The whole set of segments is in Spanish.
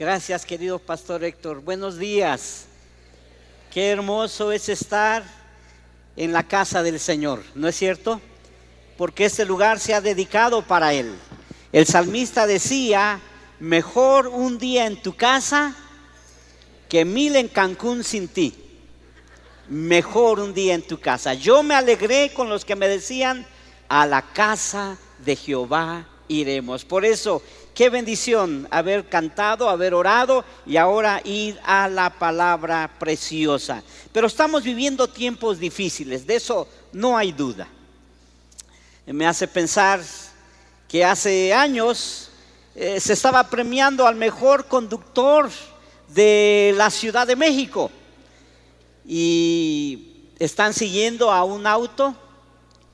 Gracias, querido pastor Héctor. Buenos días. Qué hermoso es estar en la casa del Señor, ¿no es cierto? Porque este lugar se ha dedicado para Él. El salmista decía, mejor un día en tu casa que mil en Cancún sin ti. Mejor un día en tu casa. Yo me alegré con los que me decían, a la casa de Jehová iremos. Por eso, qué bendición haber cantado, haber orado y ahora ir a la palabra preciosa. Pero estamos viviendo tiempos difíciles, de eso no hay duda. Me hace pensar que hace años eh, se estaba premiando al mejor conductor de la Ciudad de México y están siguiendo a un auto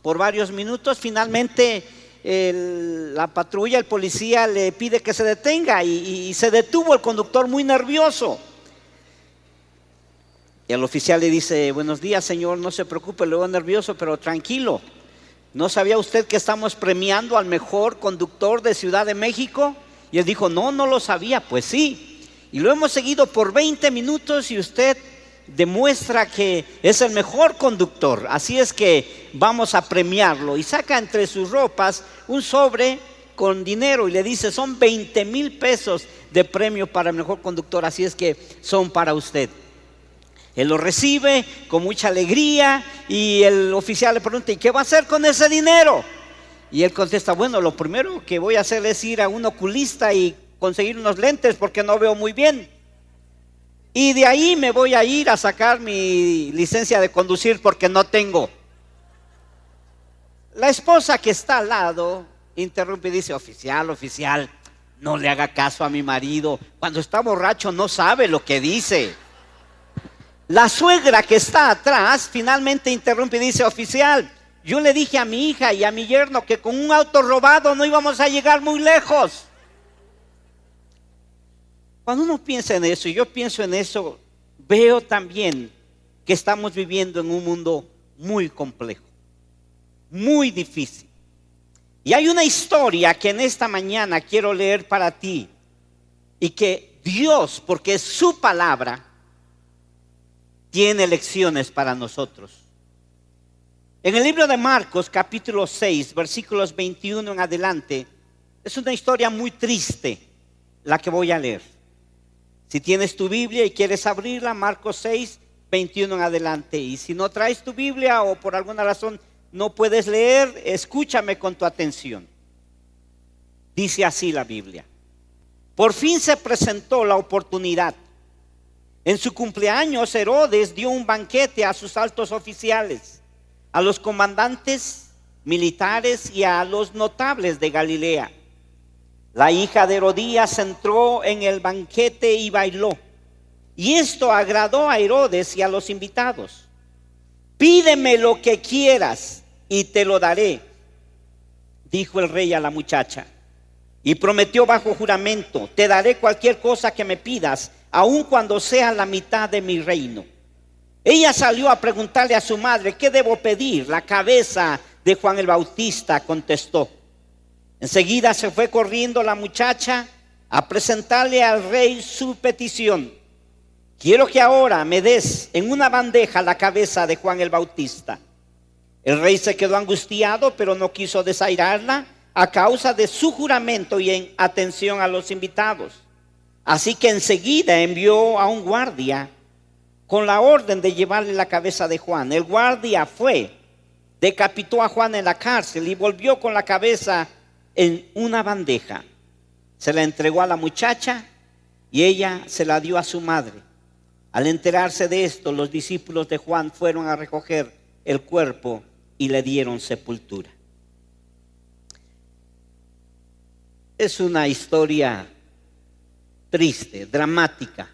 por varios minutos. Finalmente la patrulla, el policía le pide que se detenga y, se detuvo el conductor muy nervioso. Y el oficial le dice, buenos días señor, no se preocupe, lo veo nervioso, pero tranquilo. ¿No sabía usted que estamos premiando al mejor conductor de Ciudad de México? Y él dijo, no, no lo sabía. Pues sí. Y lo hemos seguido por 20 minutos y usted demuestra que es el mejor conductor, así es que vamos a premiarlo. Y saca entre sus ropas un sobre con dinero y le dice, son 20 mil pesos de premio para el mejor conductor, así es que son para usted. Él lo recibe con mucha alegría y el oficial le pregunta, ¿y qué va a hacer con ese dinero? Y él contesta, bueno, lo primero que voy a hacer es ir a un oculista y conseguir unos lentes porque no veo muy bien. Y de ahí me voy a ir a sacar mi licencia de conducir porque no tengo. La esposa que está al lado interrumpe y dice, oficial, oficial, no le haga caso a mi marido. Cuando está borracho no sabe lo que dice. La suegra que está atrás finalmente interrumpe y dice, oficial, yo le dije a mi hija y a mi yerno que con un auto robado no íbamos a llegar muy lejos. Cuando uno piensa en eso, y yo pienso en eso, veo también que estamos viviendo en un mundo muy complejo, muy difícil. Y hay una historia que en esta mañana quiero leer para ti y que Dios, porque es su palabra, tiene lecciones para nosotros. En el libro de Marcos, capítulo 6, versículos 21 en adelante, es una historia muy triste la que voy a leer. Si tienes tu Biblia y quieres abrirla, Marcos 6, 21 en adelante. Y si no traes tu Biblia o por alguna razón no puedes leer, escúchame con tu atención. Dice así la Biblia. Por fin se presentó la oportunidad. En su cumpleaños Herodes dio un banquete a sus altos oficiales, a los comandantes militares y a los notables de Galilea. La hija de Herodías entró en el banquete y bailó. Y esto agradó a Herodes y a los invitados. Pídeme lo que quieras y te lo daré, dijo el rey a la muchacha. Y prometió bajo juramento, te daré cualquier cosa que me pidas, aun cuando sea la mitad de mi reino. Ella salió a preguntarle a su madre, ¿qué debo pedir? La cabeza de Juan el Bautista contestó. Enseguida se fue corriendo la muchacha a presentarle al rey su petición. Quiero que ahora me des en una bandeja la cabeza de Juan el Bautista. El rey se quedó angustiado, pero no quiso desairarla a causa de su juramento y en atención a los invitados. Así que enseguida envió a un guardia con la orden de llevarle la cabeza de Juan. El guardia fue, decapitó a Juan en la cárcel y volvió con la cabeza en una bandeja. Se la entregó a la muchacha y ella se la dio a su madre. Al enterarse de esto, los discípulos de Juan fueron a recoger el cuerpo y le dieron sepultura. Es una historia triste, dramática.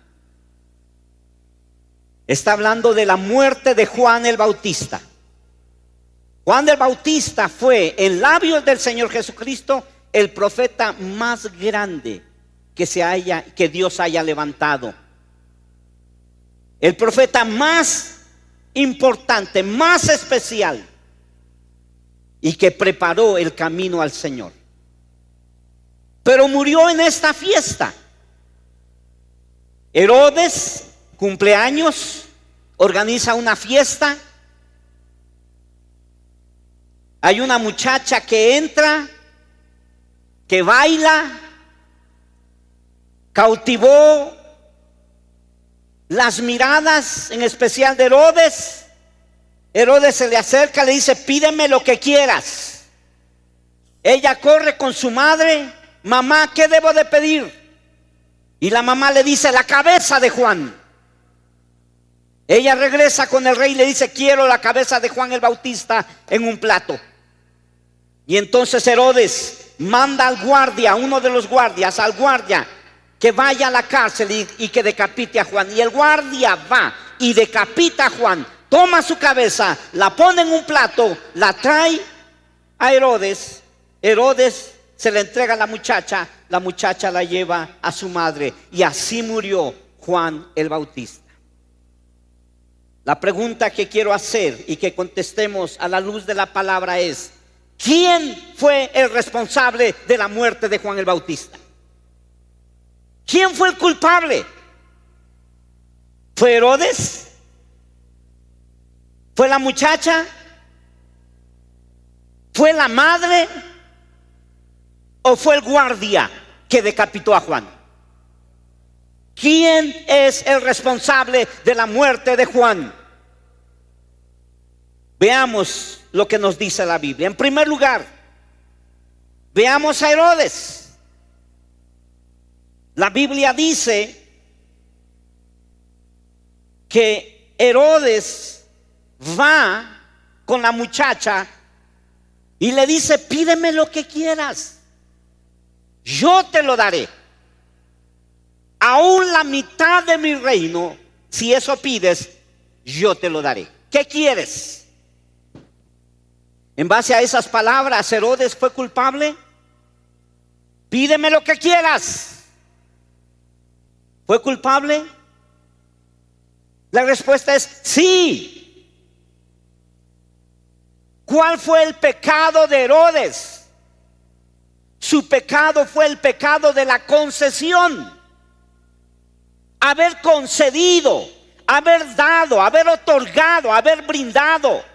Está hablando de la muerte de Juan el Bautista. Juan el Bautista fue en labios del Señor Jesucristo el profeta más grande que se haya que Dios haya levantado. El profeta más importante, más especial y que preparó el camino al Señor. Pero murió en esta fiesta. Herodes, cumpleaños, organiza una fiesta. Hay una muchacha que entra, que baila, cautivó las miradas, en especial de Herodes. Herodes se le acerca, le dice, pídeme lo que quieras. Ella corre con su madre, mamá, ¿qué debo de pedir? Y la mamá le dice, la cabeza de Juan. Ella regresa con el rey y le dice, quiero la cabeza de Juan el Bautista en un plato. Y entonces Herodes manda al guardia, uno de los guardias, al guardia, que vaya a la cárcel y, que decapite a Juan. Y el guardia va y decapita a Juan, toma su cabeza, la pone en un plato, la trae a Herodes. Herodes se le entrega a la muchacha, la muchacha la lleva a su madre. Y así murió Juan el Bautista. La pregunta que quiero hacer y que contestemos a la luz de la palabra es, ¿quién fue el responsable de la muerte de Juan el Bautista? ¿Quién fue el culpable? ¿Fue Herodes? ¿Fue la muchacha? ¿Fue la madre? ¿O fue el guardia que decapitó a Juan? ¿Quién es el responsable de la muerte de Juan? Veamos lo que nos dice la Biblia. En primer lugar, veamos a Herodes. La Biblia dice que Herodes va con la muchacha y le dice, pídeme lo que quieras, yo te lo daré. Aún la mitad de mi reino, si eso pides, yo te lo daré. ¿Qué quieres? En base a esas palabras, Herodes fue culpable. Pídeme lo que quieras. ¿Fue culpable? La respuesta es sí. ¿Cuál fue el pecado de Herodes? Su pecado fue el pecado de la concesión. Haber concedido, haber dado, haber otorgado, haber brindado.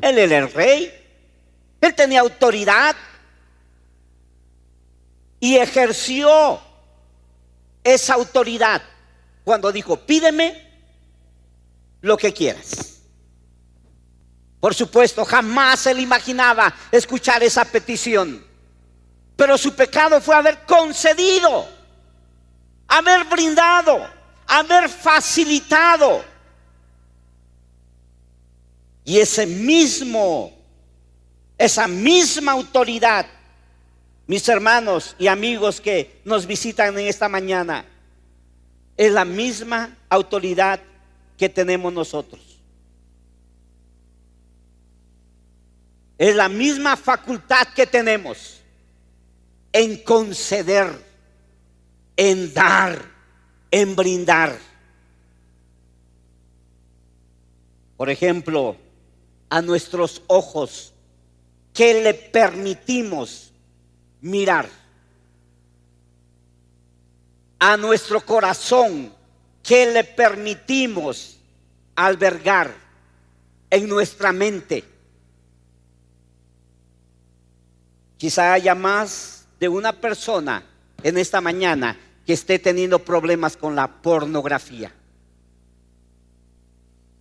Él era el rey. Él tenía autoridad y ejerció esa autoridad cuando dijo, pídeme lo que quieras. Por supuesto, jamás él imaginaba escuchar esa petición. Pero su pecado fue haber concedido, haber brindado, haber facilitado. Y ese mismo, esa misma autoridad mis hermanos y amigos que nos visitan en esta mañana, es la misma autoridad que tenemos nosotros. Es la misma facultad que tenemos en conceder, en dar, en brindar. Por ejemplo, a nuestros ojos, ¿qué le permitimos mirar a nuestro corazón que le permitimos albergar en nuestra mente. Quizá haya más de una persona en esta mañana que esté teniendo problemas con la pornografía.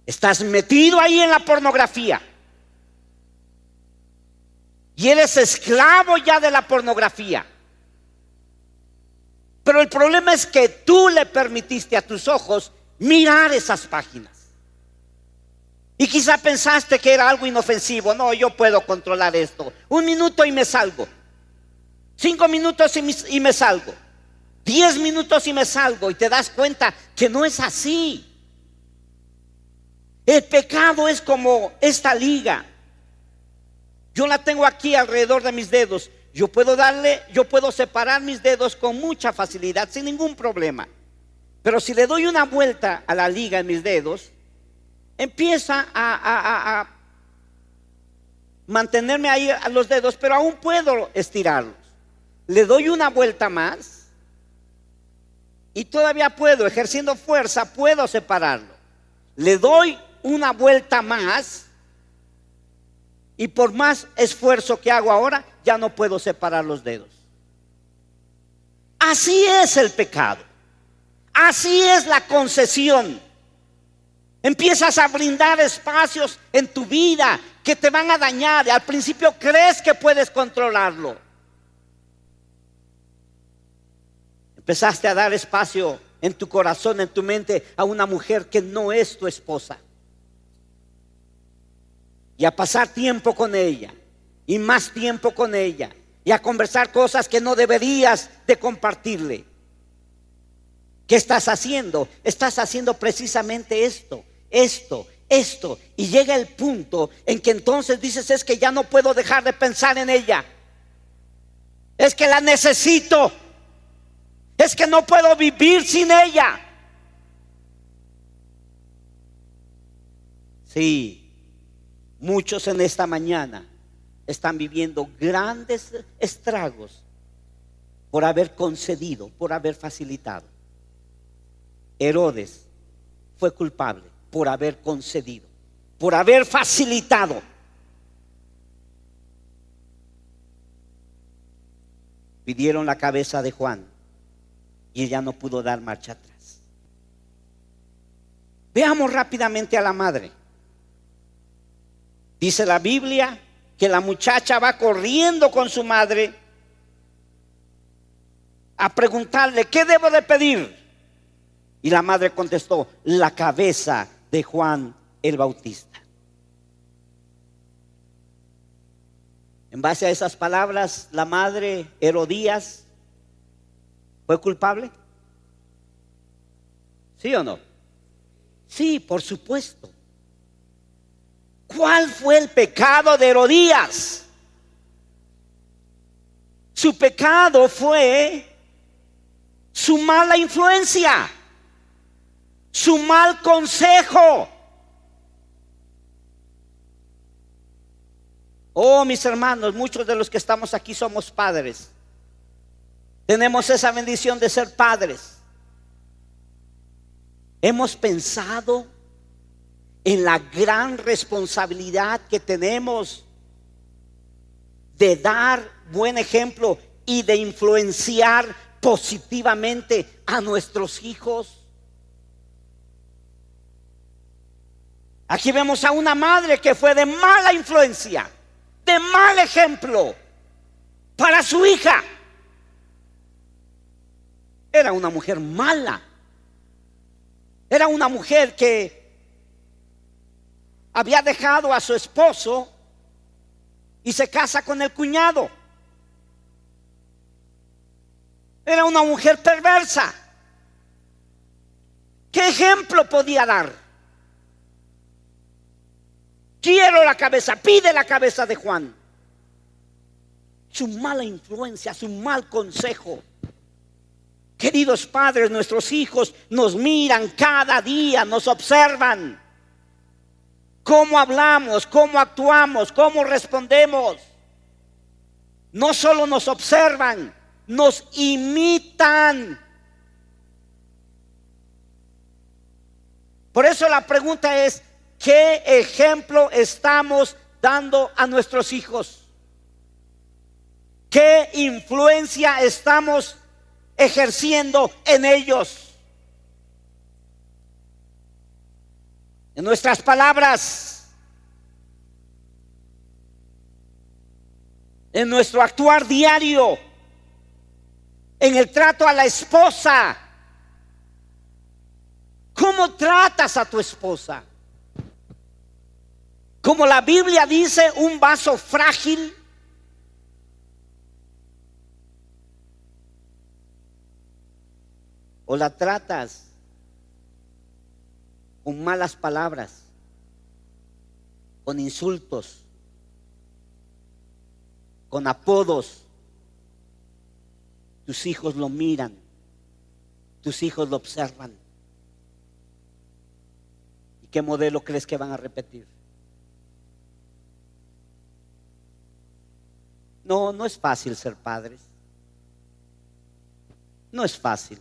Estás metido ahí en la pornografía. Y eres esclavo ya de la pornografía. Pero el problema es que tú le permitiste a tus ojos mirar esas páginas. Y quizá pensaste que era algo inofensivo. No, yo puedo controlar esto. Un minuto y me salgo. Cinco minutos y me, salgo. Diez minutos y me salgo. Y te das cuenta que no es así. El pecado es como esta liga. Yo la tengo aquí alrededor de mis dedos. Yo puedo darle, yo puedo separar mis dedos con mucha facilidad, sin ningún problema. Pero si le doy una vuelta a la liga en mis dedos, empieza a, a mantenerme ahí a los dedos, pero aún puedo estirarlos. Le doy una vuelta más y todavía puedo, ejerciendo fuerza, puedo separarlo. Le doy una vuelta más y por más esfuerzo que hago ahora, ya no puedo separar los dedos. Así es el pecado. Así es la concesión. Empiezas a brindar espacios en tu vida que te van a dañar. Al principio crees que puedes controlarlo. Empezaste a dar espacio en tu corazón, en tu mente, a una mujer que no es tu esposa. Y a pasar tiempo con ella. Y más tiempo con ella. Y a conversar cosas que no deberías de compartirle. ¿Qué estás haciendo? Estás haciendo precisamente esto, esto, esto. Y llega el punto en que entonces dices, es que ya no puedo dejar de pensar en ella. Es que la necesito. Es que no puedo vivir sin ella. Sí, muchos en esta mañana están viviendo grandes estragos por haber concedido, por haber facilitado. Herodes fue culpable por haber concedido, por haber facilitado. Pidieron la cabeza de Juan y ella no pudo dar marcha atrás. Veamos rápidamente a la madre. Dice la Biblia que la muchacha va corriendo con su madre a preguntarle, ¿qué debo de pedir? Y la madre contestó, la cabeza de Juan el Bautista. En base a esas palabras, la madre Herodías fue culpable. ¿Sí o no? Sí, por supuesto. ¿Cuál fue el pecado de Herodías? Su pecado fue su mala influencia su mal consejo. Oh, mis hermanos, muchos de los que estamos aquí somos padres. Tenemos esa bendición de ser padres. Hemos pensado en la gran responsabilidad que tenemos de dar buen ejemplo y de influenciar positivamente a nuestros hijos. Aquí vemos a una madre que fue de mala influencia, de mal ejemplo para su hija. Era una mujer mala. Era una mujer que había dejado a su esposo y se casa con el cuñado. Era una mujer perversa. ¿Qué ejemplo podía dar? Quiero la cabeza, pide la cabeza de Juan. Su mala influencia, su mal consejo. Queridos padres, nuestros hijos nos miran cada día, nos observan. Cómo hablamos, cómo actuamos, cómo respondemos. No solo nos observan, nos imitan. Por eso la pregunta es, ¿Qué ejemplo estamos dando a nuestros hijos? ¿Qué influencia estamos ejerciendo en ellos? En nuestras palabras, en nuestro actuar diario, en el trato a la esposa. ¿Cómo tratas a tu esposa? Como la Biblia dice, un vaso frágil. O la tratas con malas palabras, con insultos, con apodos. Tus hijos lo miran, tus hijos lo observan. ¿Y qué modelo crees que van a repetir? No, no es fácil ser padres. No es fácil.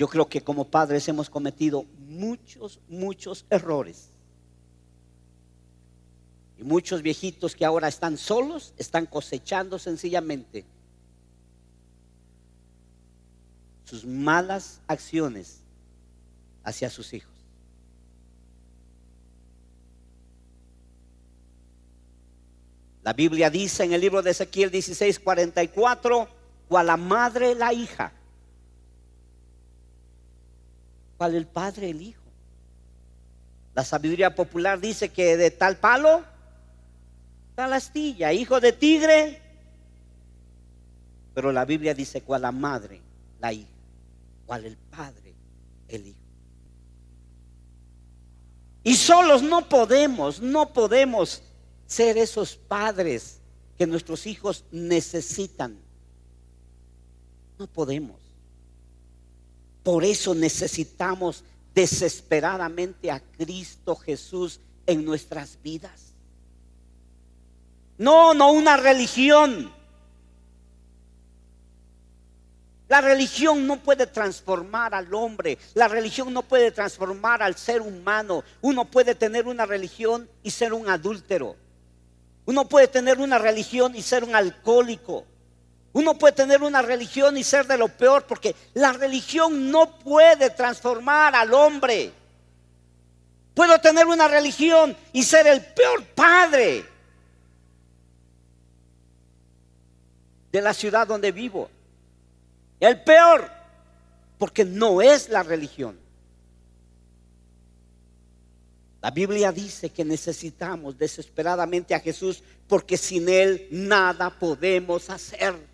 Yo creo que como padres hemos cometido muchos, muchos errores. Y muchos viejitos que ahora están solos están cosechando sencillamente sus malas acciones hacia sus hijos. La Biblia dice en el libro de Ezequiel 16, 44, cual la madre la hija, cual el padre el hijo. La sabiduría popular dice que de tal palo, tal astilla, hijo de tigre. Pero la Biblia dice cual la madre la hija cual el Padre, el Hijo. Y solos no podemos, no podemos ser esos padres que nuestros hijos necesitan. No podemos. Por eso necesitamos desesperadamente a Cristo Jesús en nuestras vidas. No, no una religión. La religión no puede transformar al hombre, la religión no puede transformar al ser humano. Uno puede tener una religión y ser un adúltero. Uno puede tener una religión y ser un alcohólico. Uno puede tener una religión y ser de lo peor porque la religión no puede transformar al hombre. Puedo tener una religión y ser el peor padre de la ciudad donde vivo. El peor, porque no es la religión. La Biblia dice que necesitamos desesperadamente a Jesús porque sin Él nada podemos hacer.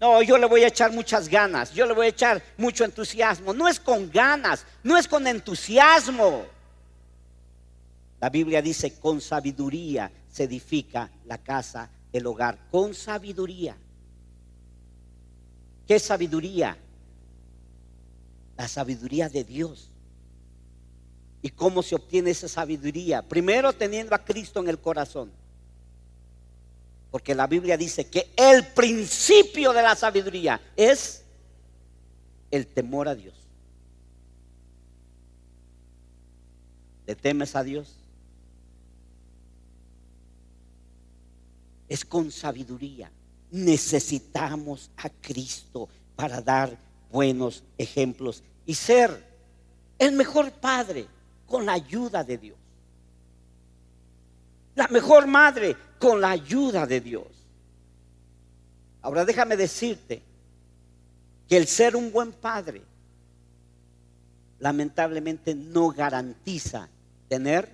No, yo le voy a echar muchas ganas, yo le voy a echar mucho entusiasmo. No es con ganas, no es con entusiasmo. La Biblia dice, con sabiduría se edifica la casa, el hogar, con sabiduría. ¿Qué sabiduría? La sabiduría de Dios. ¿Y cómo se obtiene esa sabiduría? Primero teniendo a Cristo en el corazón. Porque la Biblia dice que el principio de la sabiduría es el temor a Dios. ¿Le temes a Dios? Es con sabiduría necesitamos a Cristo para dar buenos ejemplos y ser el mejor padre con la ayuda de Dios. La mejor madre con la ayuda de Dios. Ahora déjame decirte que el ser un buen padre lamentablemente no garantiza tener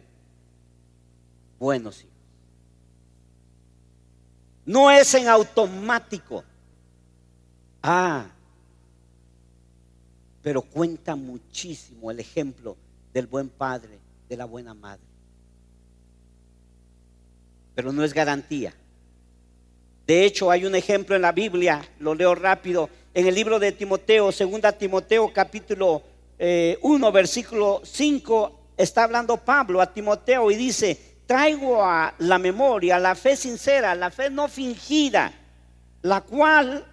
buenos hijos. No es en automático. Ah, pero cuenta muchísimo el ejemplo del buen padre, de la buena madre. Pero no es garantía. De hecho, hay un ejemplo en la Biblia, lo leo rápido, en el libro de Timoteo, segunda Timoteo capítulo 1, eh, versículo 5, está hablando Pablo a Timoteo y dice, traigo a la memoria la fe sincera, la fe no fingida, la cual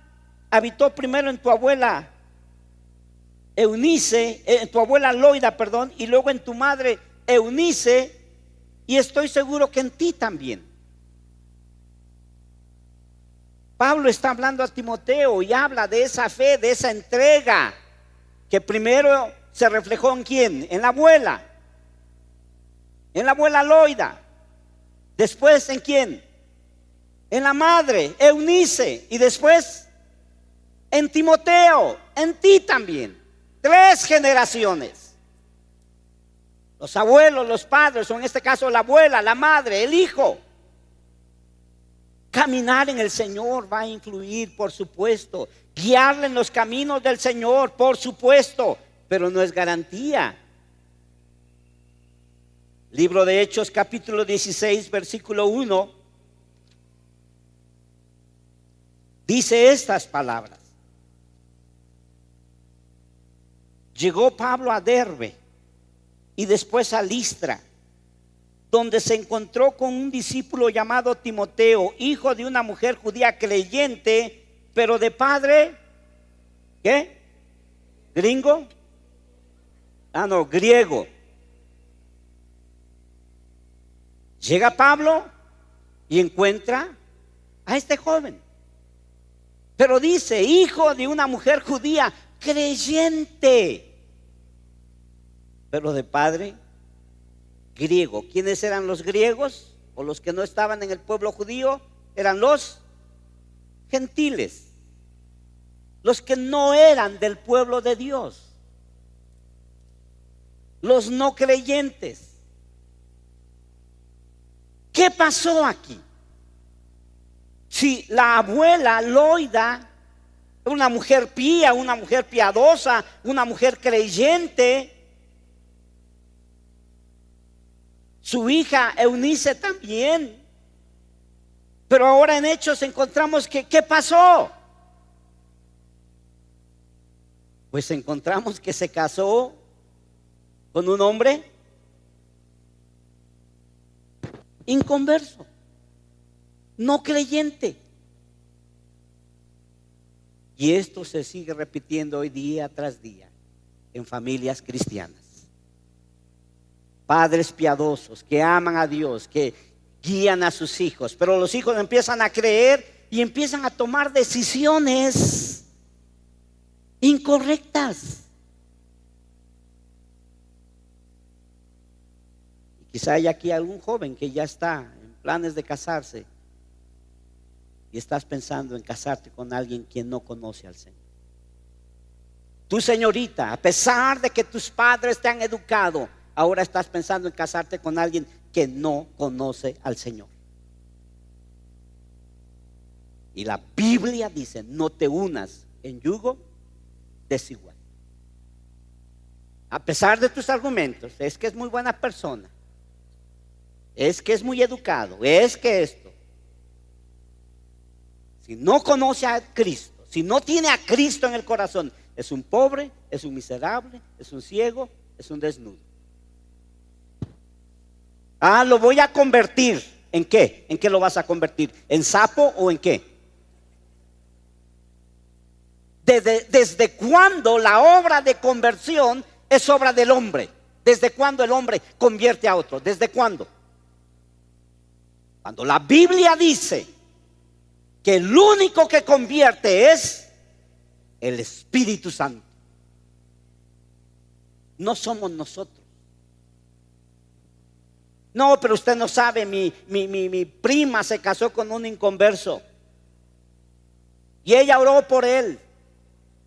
habitó primero en tu abuela Eunice, en tu abuela Loida, perdón, y luego en tu madre Eunice, y estoy seguro que en ti también. Pablo está hablando a Timoteo y habla de esa fe, de esa entrega, que primero se reflejó en quién, en la abuela, en la abuela Loida. Después, ¿en quién? En la madre, Eunice. Y después, en Timoteo, en ti también. Tres generaciones. Los abuelos, los padres, o en este caso la abuela, la madre, el hijo. Caminar en el Señor va a influir, por supuesto. Guiarle en los caminos del Señor, por supuesto. Pero no es garantía Libro de Hechos capítulo 16, versículo 1, dice estas palabras. Llegó Pablo a Derbe y después a Listra, donde se encontró con un discípulo llamado Timoteo, hijo de una mujer judía creyente, pero de padre ¿Qué? ¿Gringo? Ah, no, griego. Llega Pablo y encuentra a este joven. Pero dice, hijo de una mujer judía, creyente, pero de padre griego. ¿Quiénes eran los griegos? O los que no estaban en el pueblo judío, eran los gentiles, los que no eran del pueblo de Dios, los no creyentes. ¿Qué pasó aquí? Si la abuela Loida, una mujer pía, una mujer piadosa, una mujer creyente, su hija Eunice también. Pero ahora en Hechos encontramos que, ¿qué pasó? Pues encontramos que se casó con un hombre inconverso, no creyente. Y esto se sigue repitiendo hoy día tras día en familias cristianas. Padres piadosos que aman a Dios, que guían a sus hijos, pero los hijos empiezan a creer y empiezan a tomar decisiones incorrectas. Quizá hay aquí algún joven que ya está en planes de casarse y estás pensando en casarte con alguien quien no conoce al Señor. Tu señorita, a pesar de que tus padres te han educado, ahora estás pensando en casarte con alguien que no conoce al Señor. Y la Biblia dice, no te unas en yugo desigual. A pesar de tus argumentos, es que es muy buena persona, es que es muy educado, es que esto. Si no conoce a Cristo, si no tiene a Cristo en el corazón, es un pobre, es un miserable, es un ciego, es un desnudo. Ah, lo voy a convertir. ¿En qué? ¿En qué lo vas a convertir? ¿En sapo o en qué? ¿Desde, desde cuándo la obra de conversión es obra del hombre? ¿Desde cuándo el hombre convierte a otro? ¿Desde cuándo? Cuando la Biblia dice que el único que convierte es el Espíritu Santo. No somos nosotros. No, pero usted no sabe, mi, mi, mi, prima se casó con un inconverso. Y ella oró por él,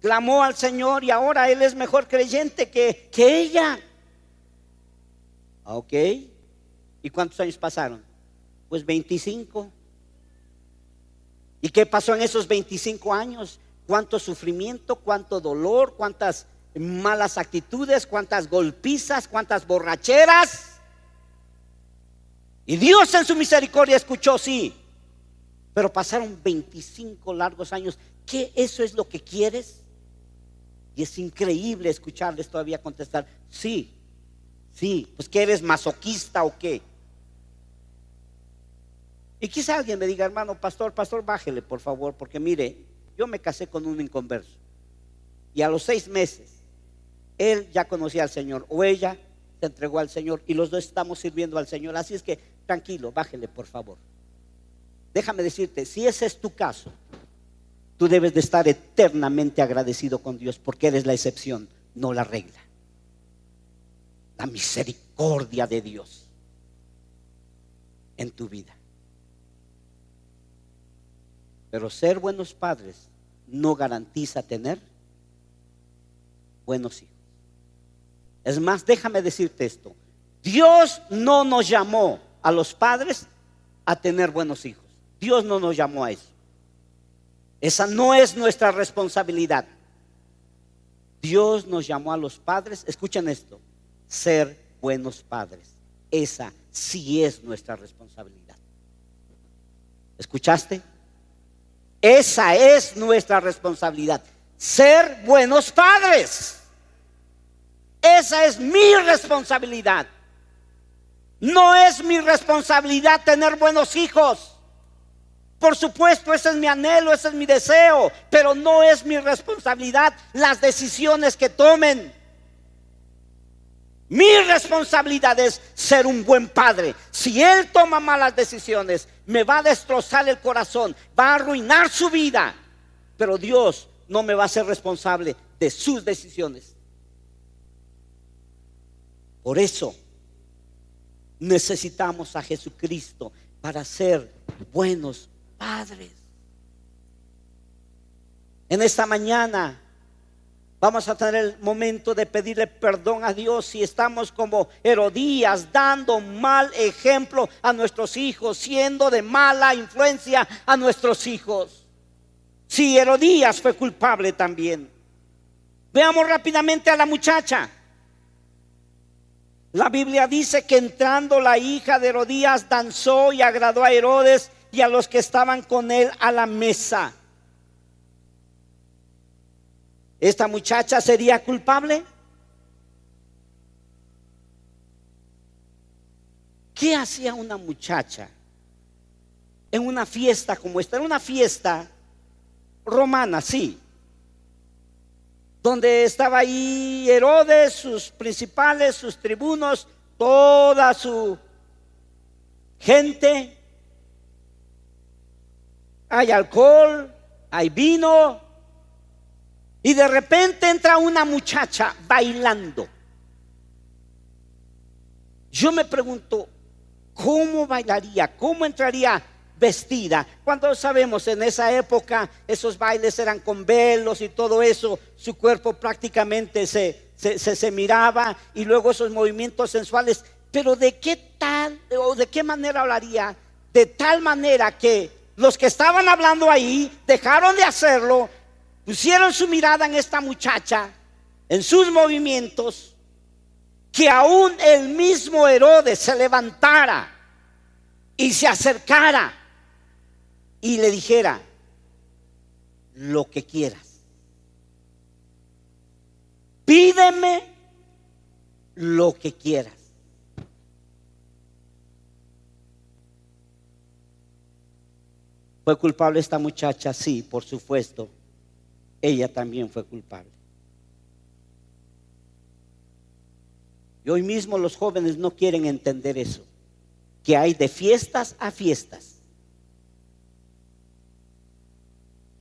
clamó al Señor y ahora él es mejor creyente que, que ella. Ok. ¿Y cuántos años pasaron? Pues 25. ¿Y qué pasó en esos 25 años? ¿Cuánto sufrimiento, cuánto dolor, cuántas malas actitudes, cuántas golpizas, cuántas borracheras? Y Dios en su misericordia escuchó, sí. Pero pasaron 25 largos años. ¿Qué eso es lo que quieres? Y es increíble escucharles todavía contestar, sí, sí, pues que eres masoquista o qué. Y quizá alguien me diga, hermano, pastor, pastor, bájele por favor, porque mire, yo me casé con un inconverso. Y a los seis meses, él ya conocía al Señor, o ella se entregó al Señor, y los dos estamos sirviendo al Señor. Así es que tranquilo, bájele por favor. Déjame decirte, si ese es tu caso, tú debes de estar eternamente agradecido con Dios porque eres la excepción, no la regla. La misericordia de Dios en tu vida. Pero ser buenos padres no garantiza tener buenos hijos. Es más, déjame decirte esto. Dios no nos llamó a los padres a tener buenos hijos. Dios no nos llamó a eso. Esa no es nuestra responsabilidad. Dios nos llamó a los padres, escuchen esto, ser buenos padres. Esa sí es nuestra responsabilidad. ¿Escuchaste? Esa es nuestra responsabilidad. Ser buenos padres. Esa es mi responsabilidad. No es mi responsabilidad tener buenos hijos. Por supuesto, ese es mi anhelo, ese es mi deseo, pero no es mi responsabilidad las decisiones que tomen. Mi responsabilidad es ser un buen padre. Si él toma malas decisiones, me va a destrozar el corazón, va a arruinar su vida. Pero Dios no me va a ser responsable de sus decisiones. Por eso necesitamos a Jesucristo para ser buenos padres. En esta mañana Vamos a tener el momento de pedirle perdón a Dios si estamos como Herodías dando mal ejemplo a nuestros hijos, siendo de mala influencia a nuestros hijos. Si Herodías fue culpable también. Veamos rápidamente a la muchacha. La Biblia dice que entrando la hija de Herodías danzó y agradó a Herodes y a los que estaban con él a la mesa. ¿Esta muchacha sería culpable? ¿Qué hacía una muchacha en una fiesta como esta? En una fiesta romana, sí. Donde estaba ahí Herodes, sus principales, sus tribunos, toda su gente. Hay alcohol, hay vino, y de repente entra una muchacha bailando. Yo me pregunto, ¿cómo bailaría? ¿Cómo entraría vestida? Cuando sabemos en esa época esos bailes eran con velos y todo eso, su cuerpo prácticamente se, se, se miraba y luego esos movimientos sensuales. Pero ¿de qué tal o de qué manera hablaría? De tal manera que los que estaban hablando ahí dejaron de hacerlo pusieron su mirada en esta muchacha, en sus movimientos, que aún el mismo Herodes se levantara y se acercara y le dijera lo que quieras. Pídeme lo que quieras. ¿Fue culpable esta muchacha? Sí, por supuesto ella también fue culpable. Y hoy mismo los jóvenes no quieren entender eso, que hay de fiestas a fiestas.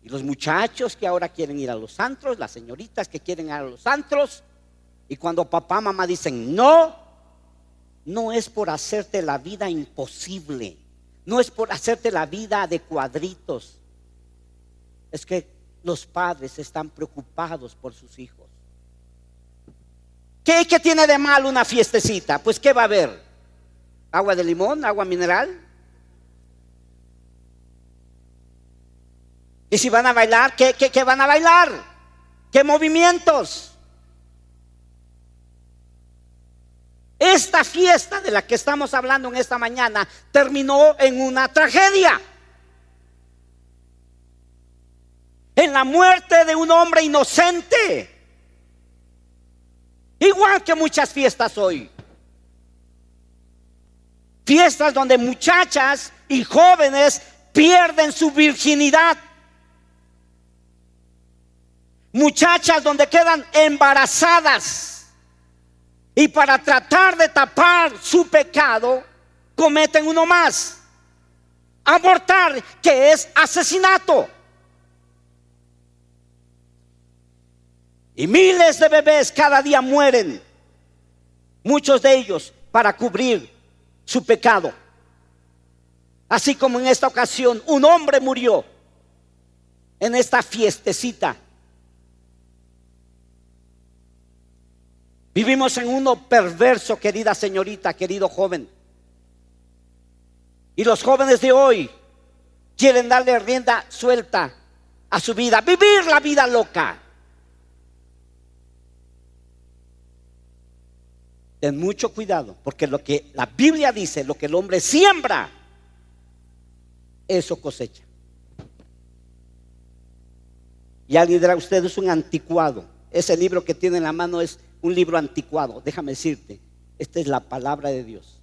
Y los muchachos que ahora quieren ir a los antros, las señoritas que quieren ir a los antros, y cuando papá, mamá dicen no, no es por hacerte la vida imposible, no es por hacerte la vida de cuadritos, es que los padres están preocupados por sus hijos. ¿Qué, ¿Qué, tiene de mal una fiestecita? Pues ¿qué va a haber? ¿Agua de limón? ¿Agua mineral? Y si van a bailar, ¿qué, qué, qué van a bailar? ¿Qué movimientos? Esta fiesta de la que estamos hablando en esta mañana terminó en una tragedia. en la muerte de un hombre inocente. Igual que muchas fiestas hoy. Fiestas donde muchachas y jóvenes pierden su virginidad. Muchachas donde quedan embarazadas. Y para tratar de tapar su pecado, cometen uno más. Abortar, que es asesinato. Y miles de bebés cada día mueren, muchos de ellos para cubrir su pecado. Así como en esta ocasión un hombre murió en esta fiestecita. Vivimos en uno perverso, querida señorita, querido joven. Y los jóvenes de hoy quieren darle rienda suelta a su vida, vivir la vida loca. ten mucho cuidado, porque lo que la Biblia dice, lo que el hombre siembra, eso cosecha. Y alguien dirá, usted es un anticuado. Ese libro que tiene en la mano es un libro anticuado. Déjame decirte, esta es la palabra de Dios.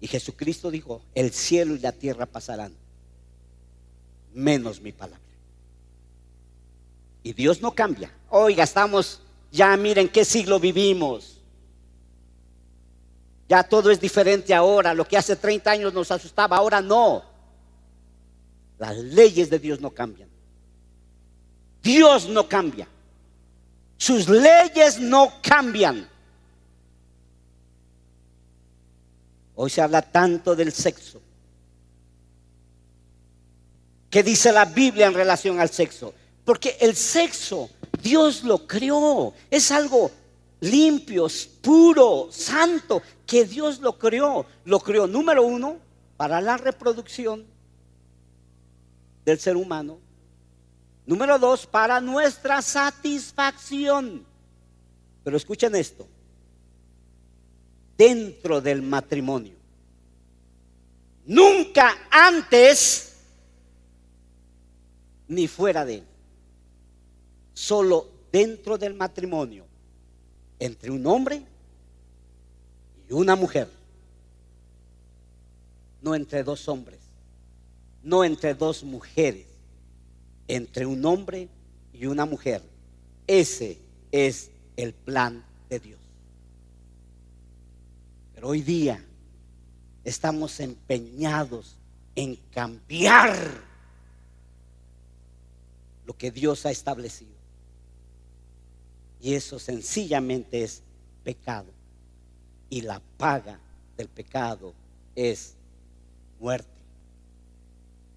Y Jesucristo dijo, el cielo y la tierra pasarán, menos mi palabra. Y Dios no cambia. Oiga, estamos, ya miren qué siglo vivimos. Ya todo es diferente ahora. Lo que hace 30 años nos asustaba, ahora no. Las leyes de Dios no cambian. Dios no cambia. Sus leyes no cambian. Hoy se habla tanto del sexo. ¿Qué dice la Biblia en relación al sexo? Porque el sexo Dios lo creó. Es algo limpio, puro, santo, que Dios lo creó. Lo creó, número uno, para la reproducción del ser humano. Número dos, para nuestra satisfacción. Pero escuchen esto, dentro del matrimonio. Nunca antes ni fuera de él. Solo dentro del matrimonio, entre un hombre y una mujer. No entre dos hombres, no entre dos mujeres, entre un hombre y una mujer. Ese es el plan de Dios. Pero hoy día estamos empeñados en cambiar lo que Dios ha establecido. Y eso sencillamente es pecado. Y la paga del pecado es muerte,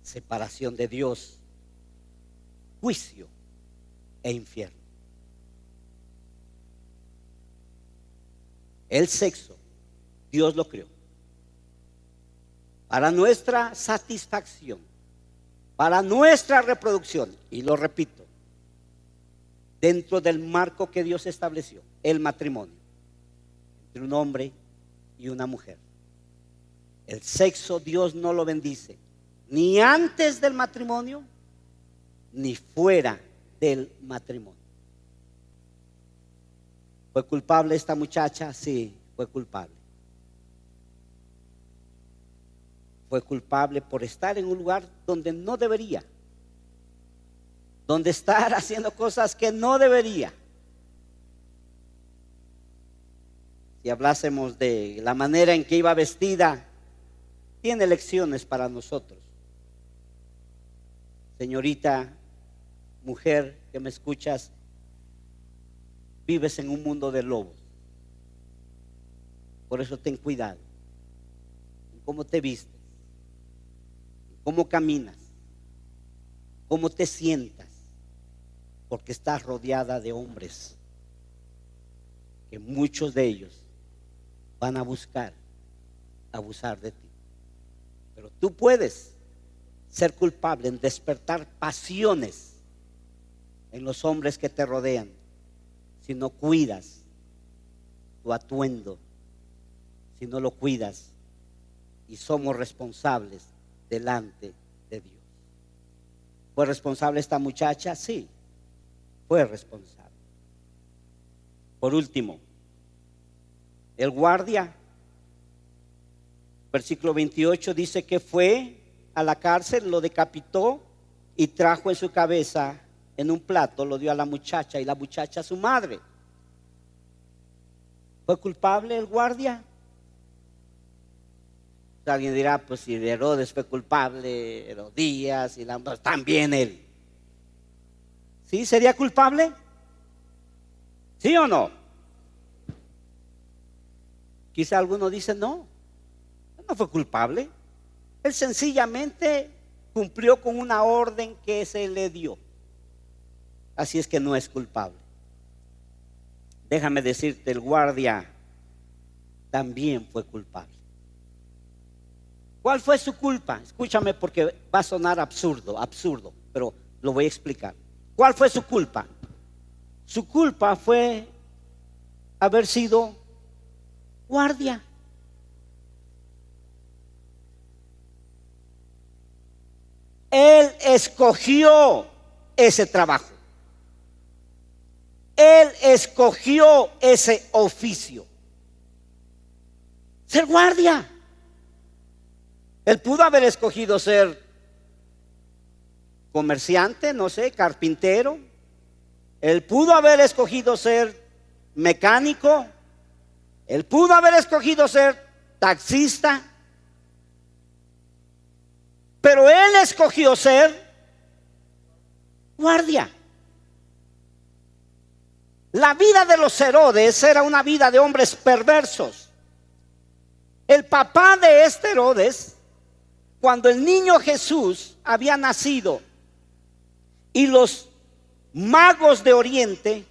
separación de Dios, juicio e infierno. El sexo, Dios lo creó. Para nuestra satisfacción para nuestra reproducción. Y lo repito, dentro del marco que Dios estableció, el matrimonio, entre un hombre y una mujer. El sexo Dios no lo bendice, ni antes del matrimonio, ni fuera del matrimonio. ¿Fue culpable esta muchacha? Sí, fue culpable. fue culpable por estar en un lugar donde no debería, donde estar haciendo cosas que no debería. Si hablásemos de la manera en que iba vestida, tiene lecciones para nosotros. Señorita, mujer que me escuchas, vives en un mundo de lobos. Por eso ten cuidado en cómo te vistes cómo caminas, cómo te sientas, porque estás rodeada de hombres que muchos de ellos van a buscar abusar de ti. Pero tú puedes ser culpable en despertar pasiones en los hombres que te rodean si no cuidas tu atuendo, si no lo cuidas y somos responsables delante de Dios. ¿Fue responsable esta muchacha? Sí, fue responsable. Por último, el guardia, versículo 28, dice que fue a la cárcel, lo decapitó y trajo en su cabeza en un plato, lo dio a la muchacha y la muchacha a su madre. ¿Fue culpable el guardia? Alguien dirá, pues si Herodes fue culpable, Herodías y la, pues, también él. ¿Sí? ¿Sería culpable? ¿Sí o no? Quizá alguno dice, no, no fue culpable. Él sencillamente cumplió con una orden que se le dio. Así es que no es culpable. Déjame decirte, el guardia también fue culpable. ¿Cuál fue su culpa? Escúchame porque va a sonar absurdo, absurdo, pero lo voy a explicar. ¿Cuál fue su culpa? Su culpa fue haber sido guardia. Él escogió ese trabajo. Él escogió ese oficio. Ser guardia. Él pudo haber escogido ser comerciante, no sé, carpintero. Él pudo haber escogido ser mecánico. Él pudo haber escogido ser taxista. Pero él escogió ser guardia. La vida de los Herodes era una vida de hombres perversos. El papá de este Herodes, cuando el niño Jesús había nacido y los magos de Oriente,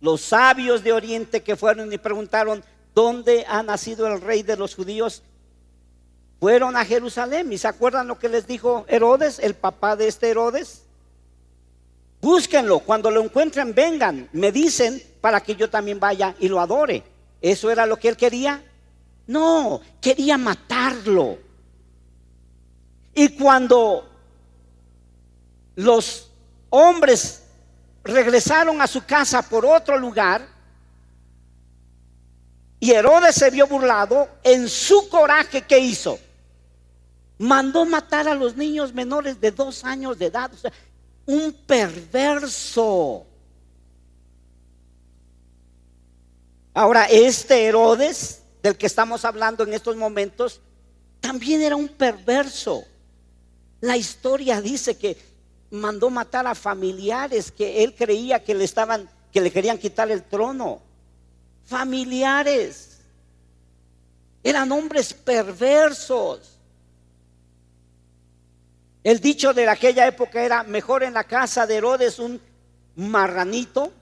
los sabios de Oriente que fueron y preguntaron, ¿dónde ha nacido el rey de los judíos? Fueron a Jerusalén y se acuerdan lo que les dijo Herodes, el papá de este Herodes. Búsquenlo, cuando lo encuentren, vengan, me dicen para que yo también vaya y lo adore. ¿Eso era lo que él quería? No, quería matarlo. Y cuando los hombres regresaron a su casa por otro lugar, y Herodes se vio burlado, en su coraje, ¿qué hizo? Mandó matar a los niños menores de dos años de edad. O sea, un perverso. Ahora, este Herodes, del que estamos hablando en estos momentos, también era un perverso. La historia dice que mandó matar a familiares que él creía que le estaban, que le querían quitar el trono. Familiares. Eran hombres perversos. El dicho de aquella época era, mejor en la casa de Herodes un marranito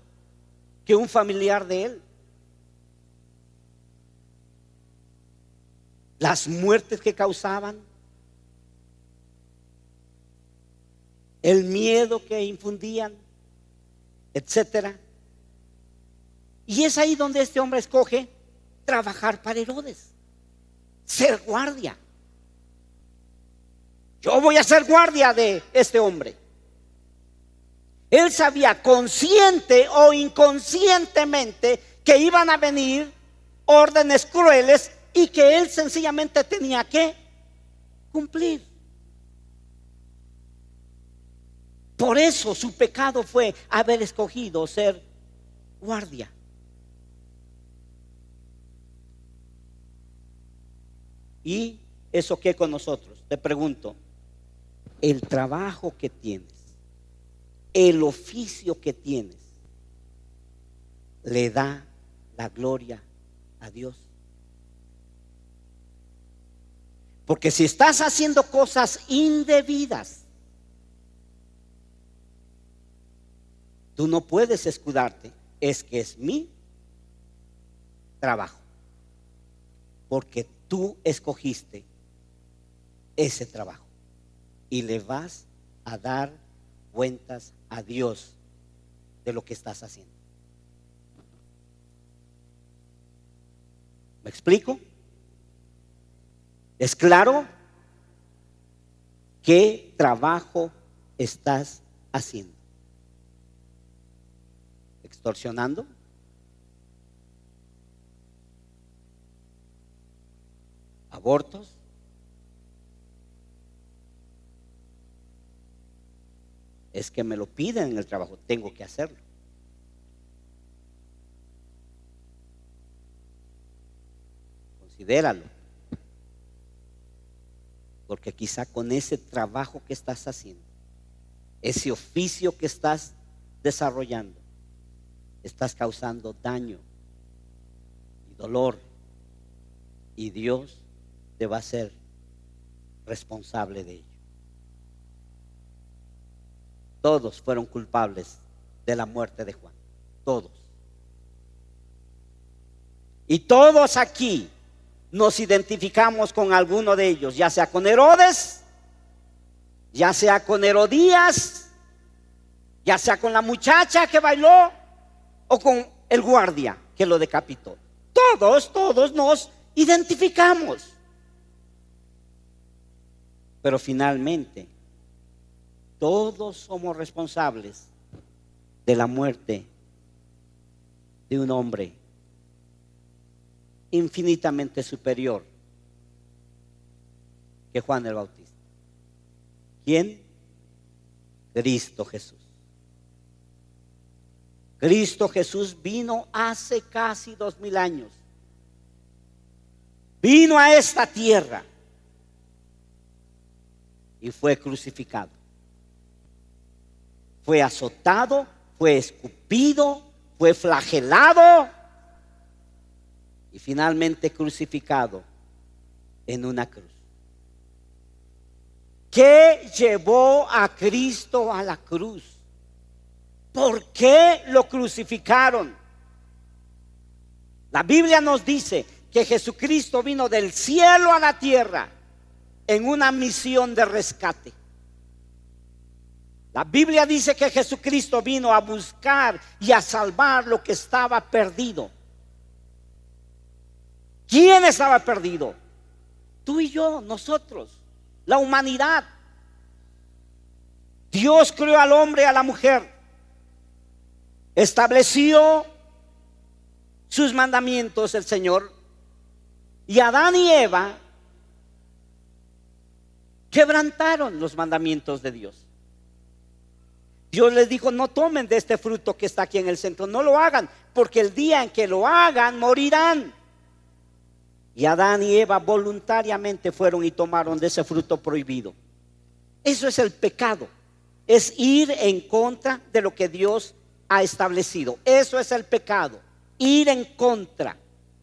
que un familiar de él. Las muertes que causaban, el miedo que infundían, etcétera. Y es ahí donde este hombre escoge trabajar para Herodes, ser guardia. Yo voy a ser guardia de este hombre. Él sabía consciente o inconscientemente que iban a venir órdenes crueles y que él sencillamente tenía que cumplir. Por eso su pecado fue haber escogido ser guardia. ¿Y eso qué con nosotros? Te pregunto, el trabajo que tienes, el oficio que tienes, le da la gloria a Dios. Porque si estás haciendo cosas indebidas, tú no puedes escudarte. Es que es mi trabajo. Porque tú escogiste ese trabajo y le vas a dar cuentas a Dios de lo que estás haciendo. ¿Me explico? ¿Es claro? ¿Qué trabajo estás haciendo? ¿Extorsionando? ¿Abortos? Es que me lo piden en el trabajo, tengo que hacerlo. Considéralo. Porque quizá con ese trabajo que estás haciendo, ese oficio que estás desarrollando, estás causando daño y dolor. Y Dios te va a ser responsable de ello. Todos fueron culpables de la muerte de Juan. Todos. Y todos aquí nos identificamos con alguno de ellos, ya sea con Herodes, ya sea con Herodías, ya sea con la muchacha que bailó o con el guardia que lo decapitó. Todos, todos nos identificamos. Pero finalmente todos somos responsables de la muerte de un hombre infinitamente superior que Juan el Bautista. ¿Quién? Cristo Jesús. Cristo Jesús vino hace casi dos mil años. Vino a esta tierra y fue crucificado. Fue azotado, fue escupido, fue flagelado y finalmente crucificado en una cruz. ¿Qué llevó a Cristo a la cruz? ¿Por qué lo crucificaron? La Biblia nos dice que Jesucristo vino del cielo a la tierra en una misión de rescate. La Biblia dice que Jesucristo vino a buscar y a salvar lo que estaba perdido. ¿Quién estaba perdido? Tú y yo, nosotros, la humanidad. Dios creó al hombre y a la mujer. Estableció sus mandamientos el Señor. Y Adán y Eva quebrantaron los mandamientos de Dios. Dios les dijo, no tomen de este fruto que está aquí en el centro, no lo hagan, porque el día en que lo hagan, morirán. Y Adán y Eva voluntariamente fueron y tomaron de ese fruto prohibido. Eso es el pecado. Es ir en contra de lo que Dios ha establecido. Eso es el pecado. Ir en contra.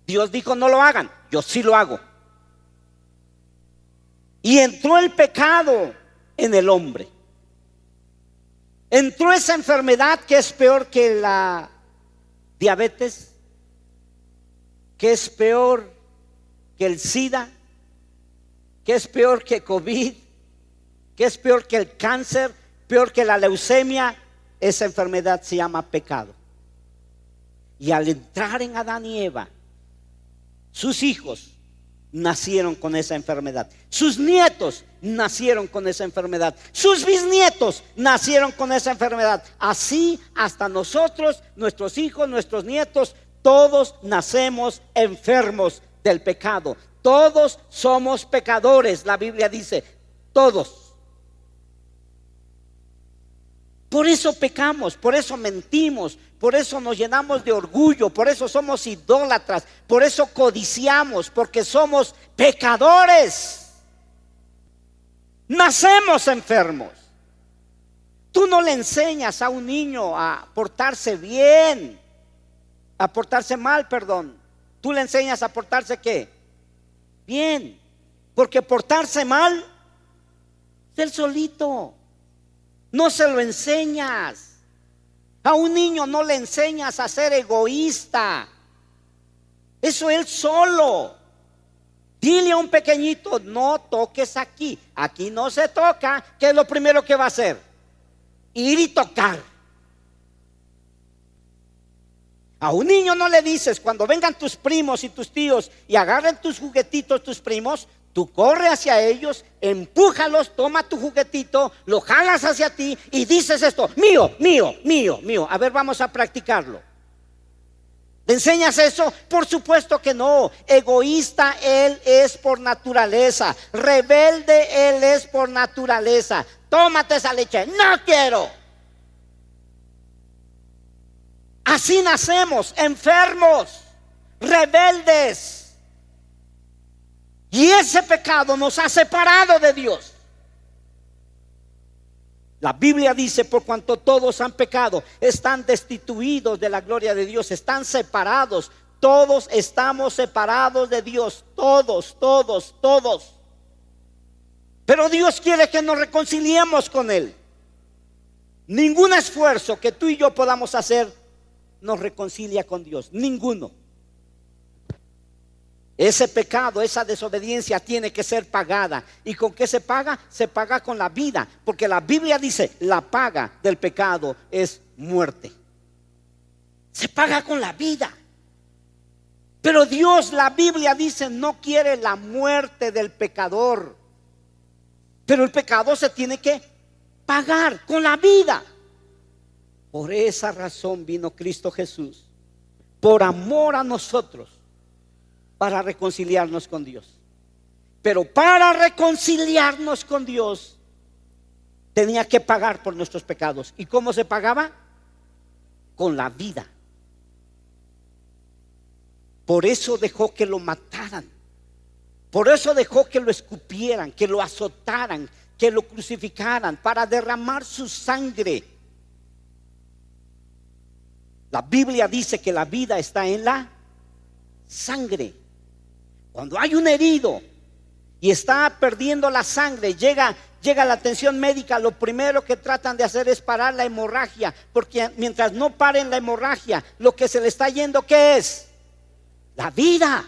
Dios dijo no lo hagan. Yo sí lo hago. Y entró el pecado en el hombre. Entró esa enfermedad que es peor que la diabetes, que es peor que el SIDA, que es peor que COVID, que es peor que el cáncer, peor que la leucemia, esa enfermedad se llama pecado. Y al entrar en Adán y Eva, sus hijos nacieron con esa enfermedad. Sus nietos nacieron con esa enfermedad. Sus bisnietos nacieron con esa enfermedad. Así hasta nosotros, nuestros hijos, nuestros nietos, todos nacemos enfermos del pecado. Todos somos pecadores, la Biblia dice, todos. Por eso pecamos, por eso mentimos, por eso nos llenamos de orgullo, por eso somos idólatras, por eso codiciamos, porque somos pecadores. Nacemos enfermos. Tú no le enseñas a un niño a portarse bien, a portarse mal, perdón. Tú le enseñas a portarse qué? Bien. Porque portarse mal es el solito. No se lo enseñas. A un niño no le enseñas a ser egoísta. Eso él solo. Dile a un pequeñito, no toques aquí. Aquí no se toca. ¿Qué es lo primero que va a hacer? Ir y tocar. A un niño no le dices, cuando vengan tus primos y tus tíos y agarren tus juguetitos, tus primos, tú corre hacia ellos, empújalos, toma tu juguetito, lo jalas hacia ti y dices esto, mío, mío, mío, mío. A ver, vamos a practicarlo. ¿Le enseñas eso? Por supuesto que no. Egoísta él es por naturaleza. Rebelde él es por naturaleza. Tómate esa leche. No quiero. Así nacemos, enfermos, rebeldes. Y ese pecado nos ha separado de Dios. La Biblia dice, por cuanto todos han pecado, están destituidos de la gloria de Dios, están separados. Todos estamos separados de Dios, todos, todos, todos. Pero Dios quiere que nos reconciliemos con Él. Ningún esfuerzo que tú y yo podamos hacer nos reconcilia con Dios. Ninguno. Ese pecado, esa desobediencia tiene que ser pagada. ¿Y con qué se paga? Se paga con la vida. Porque la Biblia dice, la paga del pecado es muerte. Se paga con la vida. Pero Dios, la Biblia dice, no quiere la muerte del pecador. Pero el pecado se tiene que pagar con la vida. Por esa razón vino Cristo Jesús, por amor a nosotros, para reconciliarnos con Dios. Pero para reconciliarnos con Dios, tenía que pagar por nuestros pecados. ¿Y cómo se pagaba? Con la vida. Por eso dejó que lo mataran. Por eso dejó que lo escupieran, que lo azotaran, que lo crucificaran, para derramar su sangre. La Biblia dice que la vida está en la sangre. Cuando hay un herido y está perdiendo la sangre, llega, llega la atención médica, lo primero que tratan de hacer es parar la hemorragia, porque mientras no paren la hemorragia, lo que se le está yendo, ¿qué es? La vida.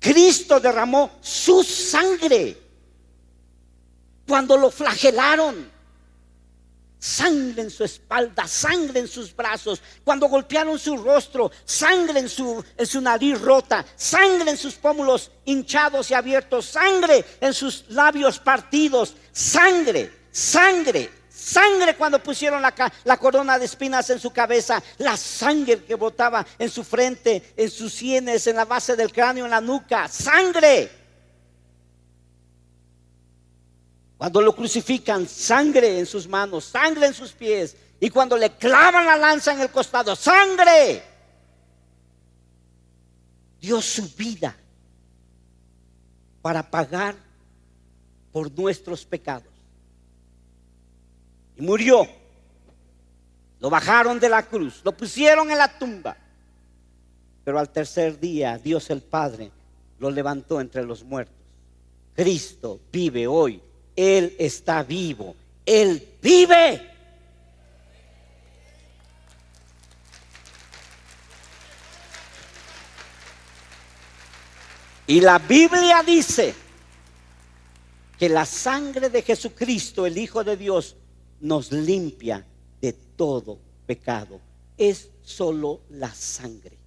Cristo derramó su sangre cuando lo flagelaron. Sangre en su espalda, sangre en sus brazos, cuando golpearon su rostro, sangre en su, en su nariz rota, sangre en sus pómulos hinchados y abiertos, sangre en sus labios partidos, sangre, sangre, sangre cuando pusieron la, la, corona de espinas en su cabeza, la sangre que botaba en su frente, en sus sienes, en la base del cráneo, en la nuca, sangre. Cuando lo crucifican, sangre en sus manos, sangre en sus pies. Y cuando le clavan la lanza en el costado, sangre. Dio su vida para pagar por nuestros pecados. Y murió. Lo bajaron de la cruz, lo pusieron en la tumba. Pero al tercer día Dios el Padre lo levantó entre los muertos. Cristo vive hoy él está vivo. Él vive. Y la Biblia dice que la sangre de Jesucristo, el Hijo de Dios, nos limpia de todo pecado. Es solo la sangre.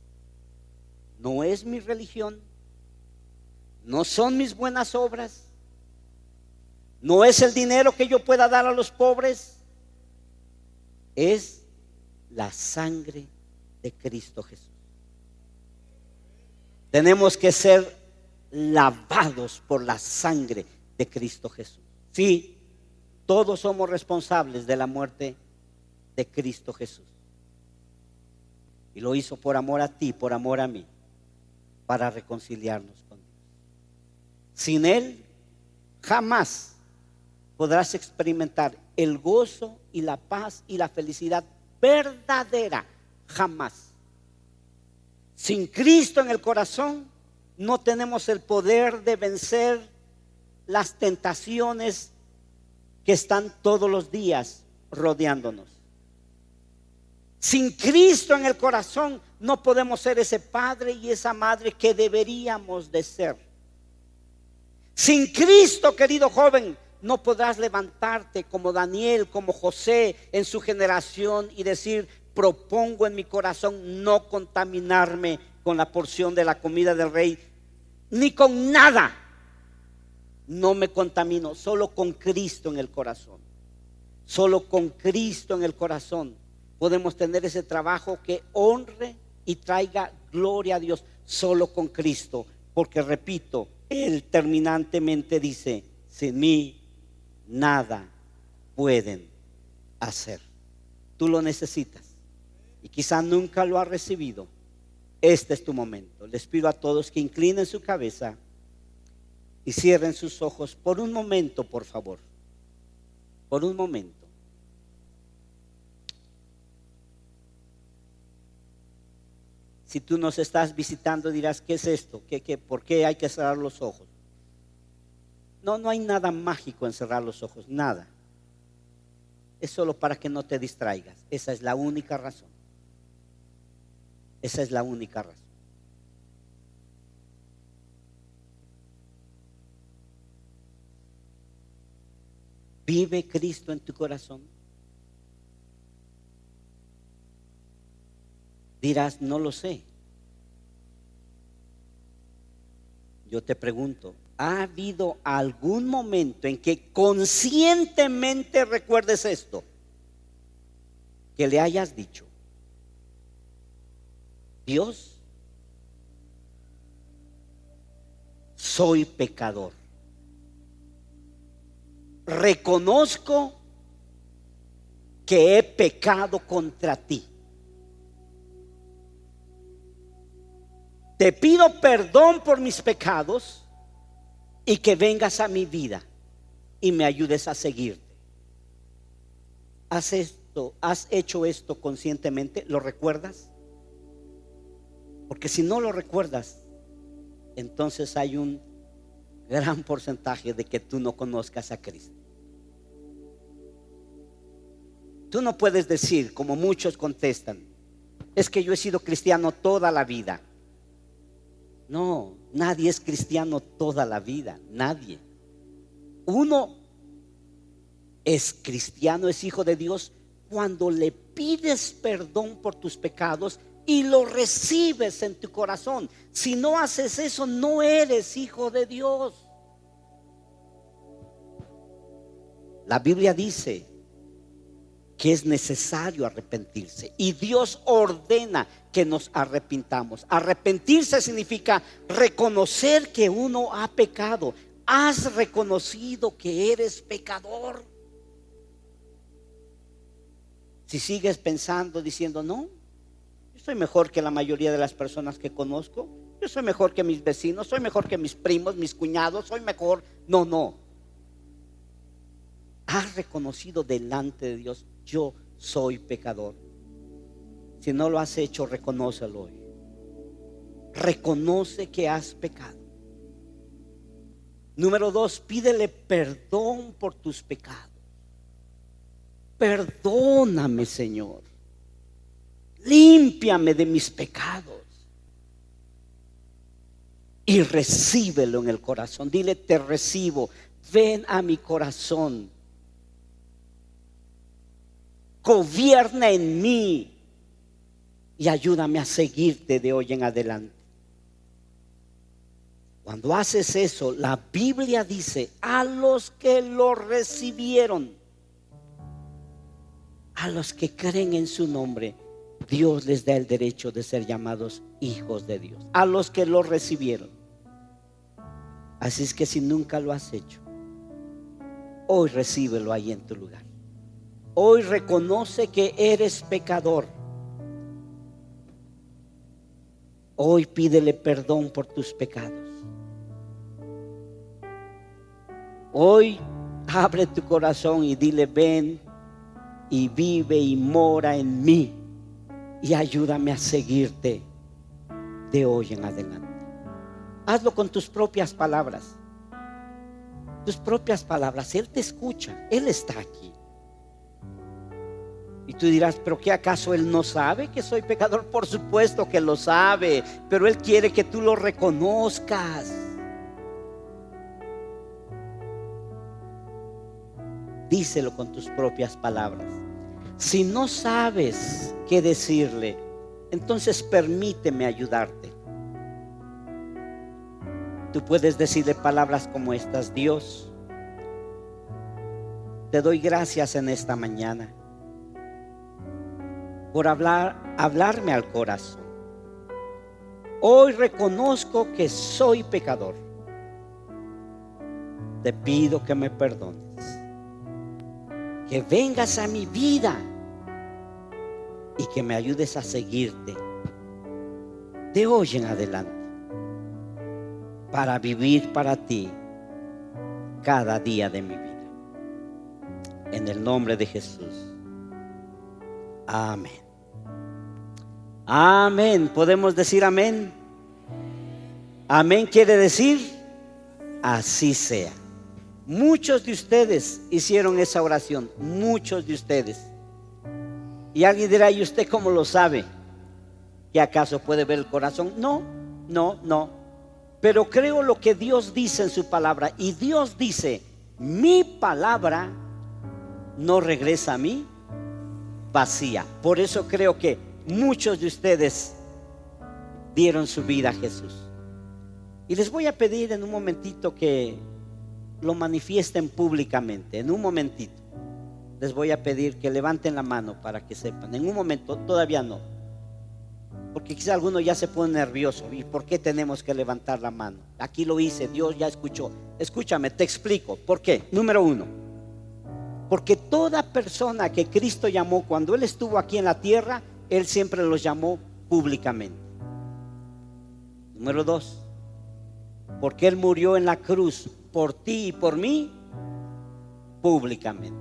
No es mi religión. No son mis buenas obras no es el dinero que yo pueda dar a los pobres, es la sangre de Cristo Jesús. Tenemos que ser lavados por la sangre de Cristo Jesús. Sí, todos somos responsables de la muerte de Cristo Jesús. Y lo hizo por amor a ti, por amor a mí, para reconciliarnos con Dios. Sin Él, jamás podrás experimentar el gozo y la paz y la felicidad verdadera. Jamás. Sin Cristo en el corazón, no tenemos el poder de vencer las tentaciones que están todos los días rodeándonos. Sin Cristo en el corazón no podemos ser ese padre y esa madre que deberíamos de ser. Sin Cristo, querido joven, no podrás levantarte como Daniel, como José en su generación y decir, propongo en mi corazón no contaminarme con la porción de la comida del rey, ni con nada. No me contamino, solo con Cristo en el corazón. Solo con Cristo en el corazón podemos tener ese trabajo que honre y traiga gloria a Dios. Solo con Cristo. Porque repito, Él terminantemente dice, sin mí nada pueden hacer. Tú lo necesitas y quizá nunca lo has recibido. Este es tu momento. Les pido a todos que inclinen su cabeza y cierren sus ojos por un momento, por favor. Por un momento. Si tú nos estás visitando dirás, ¿qué es esto? ¿Qué, qué, por qué hay que cerrar los ojos? No, no hay nada mágico en cerrar los ojos, nada. Es solo para que no te distraigas. Esa es la única razón. Esa es la única razón. ¿Vive Cristo en tu corazón? Dirás, no lo sé. Yo te pregunto, ¿Ha habido algún momento en que conscientemente recuerdes esto? Que le hayas dicho, Dios, soy pecador. reconozco que he pecado contra ti. Te pido perdón por mis pecados y que vengas a mi vida y me ayudes a seguirte. ¿Has, esto, ¿Has hecho esto conscientemente? ¿Lo recuerdas? Porque si no lo recuerdas, entonces hay un gran porcentaje de que tú no conozcas a Cristo. Tú no puedes decir, como muchos contestan, es que yo he sido cristiano toda la vida. No, nadie es cristiano toda la vida, nadie. Uno es cristiano, es hijo de Dios cuando le pides perdón por tus pecados y lo recibes en tu corazón. Si no haces eso, no eres hijo de Dios. La Biblia dice que es necesario arrepentirse y Dios ordena que nos arrepintamos. Arrepentirse significa reconocer que uno ha pecado. Has reconocido que eres pecador. Si sigues pensando, diciendo, no, soy mejor que la mayoría de las personas que conozco. Yo soy mejor que mis vecinos, soy mejor que mis primos, mis cuñados, soy mejor. No, no. Has reconocido delante de Dios, yo soy pecador. Si no lo has hecho, reconócelo hoy. Reconoce que has pecado. Número dos, pídele perdón por tus pecados. Perdóname, Señor límpiame de mis pecados. Y recíbelo en el corazón. Dile, te recibo. Ven a mi corazón. Gobierna en mí. Y ayúdame a seguirte de hoy en adelante. Cuando haces eso, la Biblia dice, a los que lo recibieron, a los que creen en su nombre, Dios les da el derecho de ser llamados hijos de Dios, a los que lo recibieron. Así es que si nunca lo has hecho, hoy recíbelo ahí en tu lugar. Hoy reconoce que eres pecador. Hoy pídele perdón por tus pecados. Hoy abre tu corazón y dile, ven y vive y mora en mí y ayúdame a seguirte de hoy en adelante. Hazlo con tus propias palabras. Tus propias palabras. Él te escucha. Él está aquí. Y tú dirás, pero ¿qué acaso Él no sabe que soy pecador? Por supuesto que lo sabe, pero Él quiere que tú lo reconozcas. Díselo con tus propias palabras. Si no sabes qué decirle, entonces permíteme ayudarte. Tú puedes decirle palabras como estas, Dios, te doy gracias en esta mañana por hablar, hablarme al corazón. Hoy reconozco que soy pecador. Te pido que me perdones que vengas a mi vida y que me ayudes a seguirte de hoy en adelante para vivir para ti cada día de mi vida. En el nombre de Jesús. Amén. Amén. ¿Podemos decir amén? Amén quiere decir así sea. Muchos de ustedes hicieron esa oración, muchos de ustedes. Y alguien dirá, ¿y usted cómo lo sabe? ¿Que acaso puede ver el corazón? No, no, no. Pero creo lo que Dios dice en su palabra. Y Dios dice, mi palabra no regresa a mí vacía. Por eso creo que muchos de ustedes dieron su vida a Jesús. Y les voy a pedir en un momentito que lo manifiesten públicamente. En un momentito les voy a pedir que levanten la mano para que sepan. En un momento, todavía no. Porque quizá alguno ya se pone nervioso. ¿Y por qué tenemos que levantar la mano? Aquí lo hice, Dios ya escuchó. Escúchame, te explico. ¿Por qué? Número uno, Porque toda persona que Cristo llamó cuando Él estuvo aquí en la tierra, Él siempre los llamó públicamente. Número dos, porque Él murió en la cruz por ti y por mí públicamente.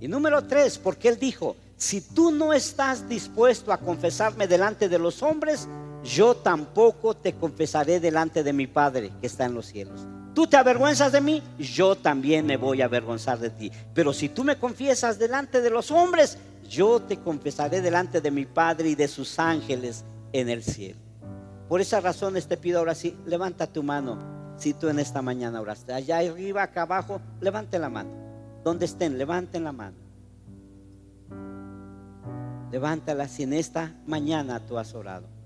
Y número tres, porque Él dijo, si tú no estás dispuesto a confesarme delante de los hombres, yo tampoco te confesaré delante de mi Padre que está en los cielos. Tú te avergüenzas de mí, yo también me voy a avergonzar de ti. Pero si tú me confiesas delante de los hombres, yo te confesaré delante de mi Padre y de sus ángeles en el cielo. Por esa razón te pido ahora sí, levanta tu mano. Si tú en esta mañana oraste, allá arriba, acá abajo, levante la mano. Donde estén, levanten la mano. Levántala si en esta mañana tú has orado.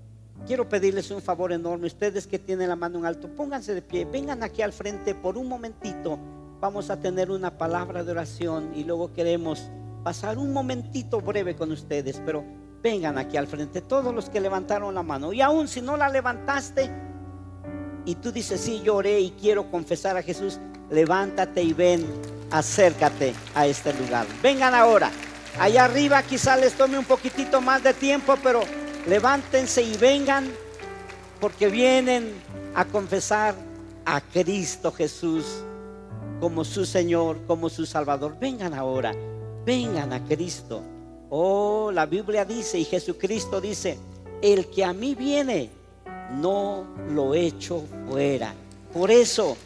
Quiero pedirles un favor enorme. Ustedes que tienen la mano en alto, pónganse de pie, vengan aquí al frente por un momentito. Vamos a tener una palabra de oración y luego queremos pasar un momentito breve con ustedes, pero vengan aquí al frente, todos los que levantaron la mano. Y aún si no la levantaste y tú dices, sí, yo oré y quiero confesar a Jesús, levántate y ven, acércate a este lugar. Vengan ahora. Allá arriba quizá les tome un poquitito más de tiempo, pero levántense y vengan porque vienen a confesar a Cristo Jesús como su Señor, como su Salvador. Vengan ahora, vengan a Cristo. Oh, la Biblia dice y Jesucristo dice, el que a mí viene, no lo echo fuera. Por eso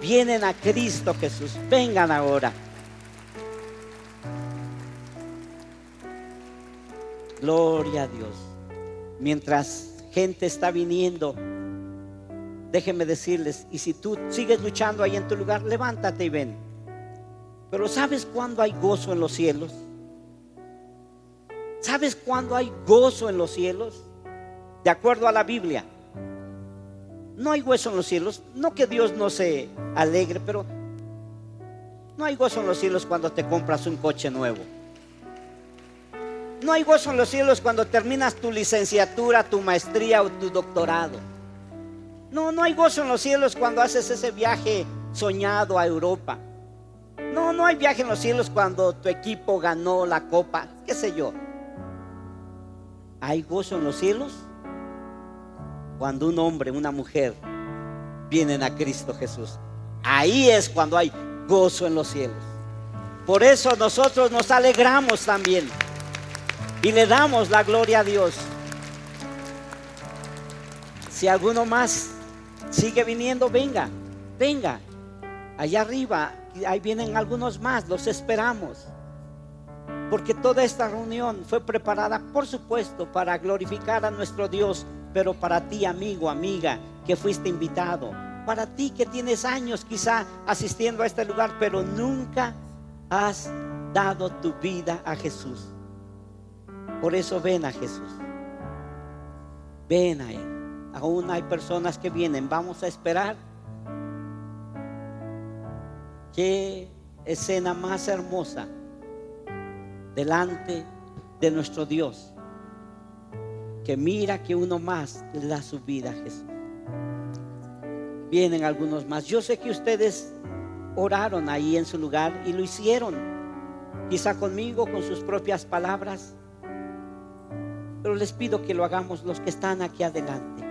vienen a Cristo Jesús. Vengan ahora. Gloria a Dios. Mientras gente está viniendo, déjenme decirles, y si tú sigues luchando ahí en tu lugar, levántate y ven. Pero ¿sabes cuándo hay gozo en los cielos? ¿Sabes cuándo hay gozo en los cielos? De acuerdo a la Biblia. No hay gozo en los cielos. No que Dios no se alegre, pero no hay gozo en los cielos cuando te compras un coche nuevo. No hay gozo en los cielos cuando terminas tu licenciatura, tu maestría o tu doctorado. No, no hay gozo en los cielos cuando haces ese viaje soñado a Europa. No, no hay viaje en los cielos cuando tu equipo ganó la copa, qué sé yo. ¿Hay gozo en los cielos? Cuando un hombre, una mujer vienen a Cristo Jesús. Ahí es cuando hay gozo en los cielos. Por eso nosotros nos alegramos también y le damos la gloria a Dios. Si alguno más sigue viniendo, venga, venga. Allá arriba, ahí vienen algunos más, los esperamos. Porque toda esta reunión fue preparada, por supuesto, para glorificar a nuestro Dios, pero para ti, amigo, amiga, que fuiste invitado, para ti que tienes años quizá asistiendo a este lugar, pero nunca has dado tu vida a Jesús. Por eso ven a Jesús. Ven a Él. Aún hay personas que vienen. Vamos a esperar. Qué escena más hermosa delante de nuestro Dios, que mira que uno más le da su vida a Jesús. Vienen algunos más. Yo sé que ustedes oraron ahí en su lugar y lo hicieron, quizá conmigo, con sus propias palabras, pero les pido que lo hagamos los que están aquí adelante.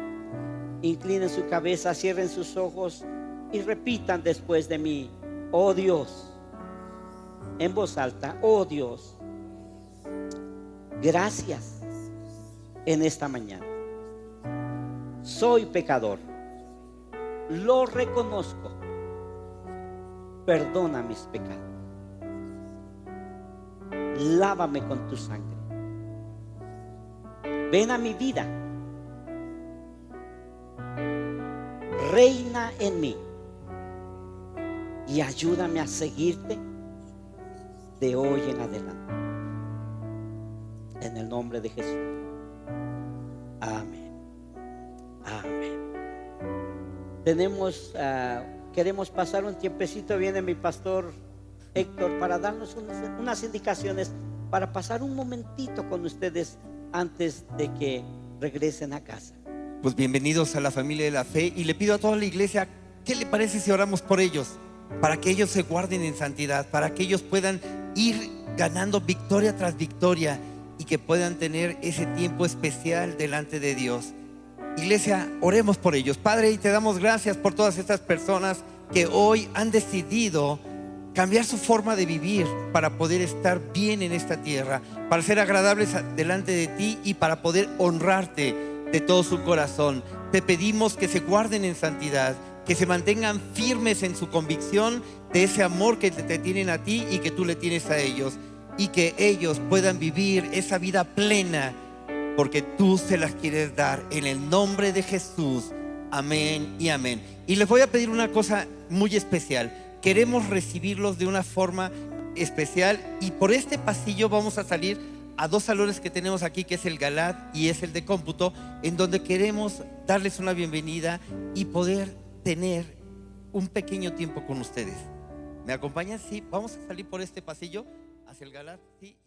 Inclinen su cabeza, cierren sus ojos y repitan después de mí, oh Dios, en voz alta, oh Dios, Gracias en esta mañana. Soy pecador. Lo reconozco. Perdona mis pecados. Lávame con tu sangre. Ven a mi vida. Reina en mí. Y ayúdame a seguirte de hoy en adelante en el nombre de Jesús. Amén. Amén. Tenemos, ah, queremos pasar un tiempecito, viene mi pastor Héctor, para darnos unas, indicaciones, para pasar un momentito con ustedes antes de que regresen a casa. Pues bienvenidos a la familia de la fe y le pido a toda la iglesia, ¿qué le parece si oramos por ellos? para que ellos se guarden en santidad, para que ellos puedan ir ganando victoria tras victoria y que puedan tener ese tiempo especial delante de Dios. Iglesia, oremos por ellos. Padre, y te damos gracias por todas estas personas que hoy han decidido cambiar su forma de vivir para poder estar bien en esta tierra, para ser agradables delante de ti y para poder honrarte de todo su corazón. Te pedimos que se guarden en santidad, que se mantengan firmes en su convicción de ese amor que te tienen a ti y que tú le tienes a ellos, y que ellos puedan vivir esa vida plena porque tú se las quieres dar en el nombre de Jesús. Amén y amén. Y les voy a pedir una cosa muy especial queremos recibirlos de una forma especial y por este pasillo vamos a salir a dos salones que tenemos aquí, que es el Galat y es el de cómputo, en donde queremos darles una bienvenida y poder tener un pequeño tiempo con ustedes. ¿Me acompañan? Sí, vamos a salir por este pasillo hacia el Galat, sí.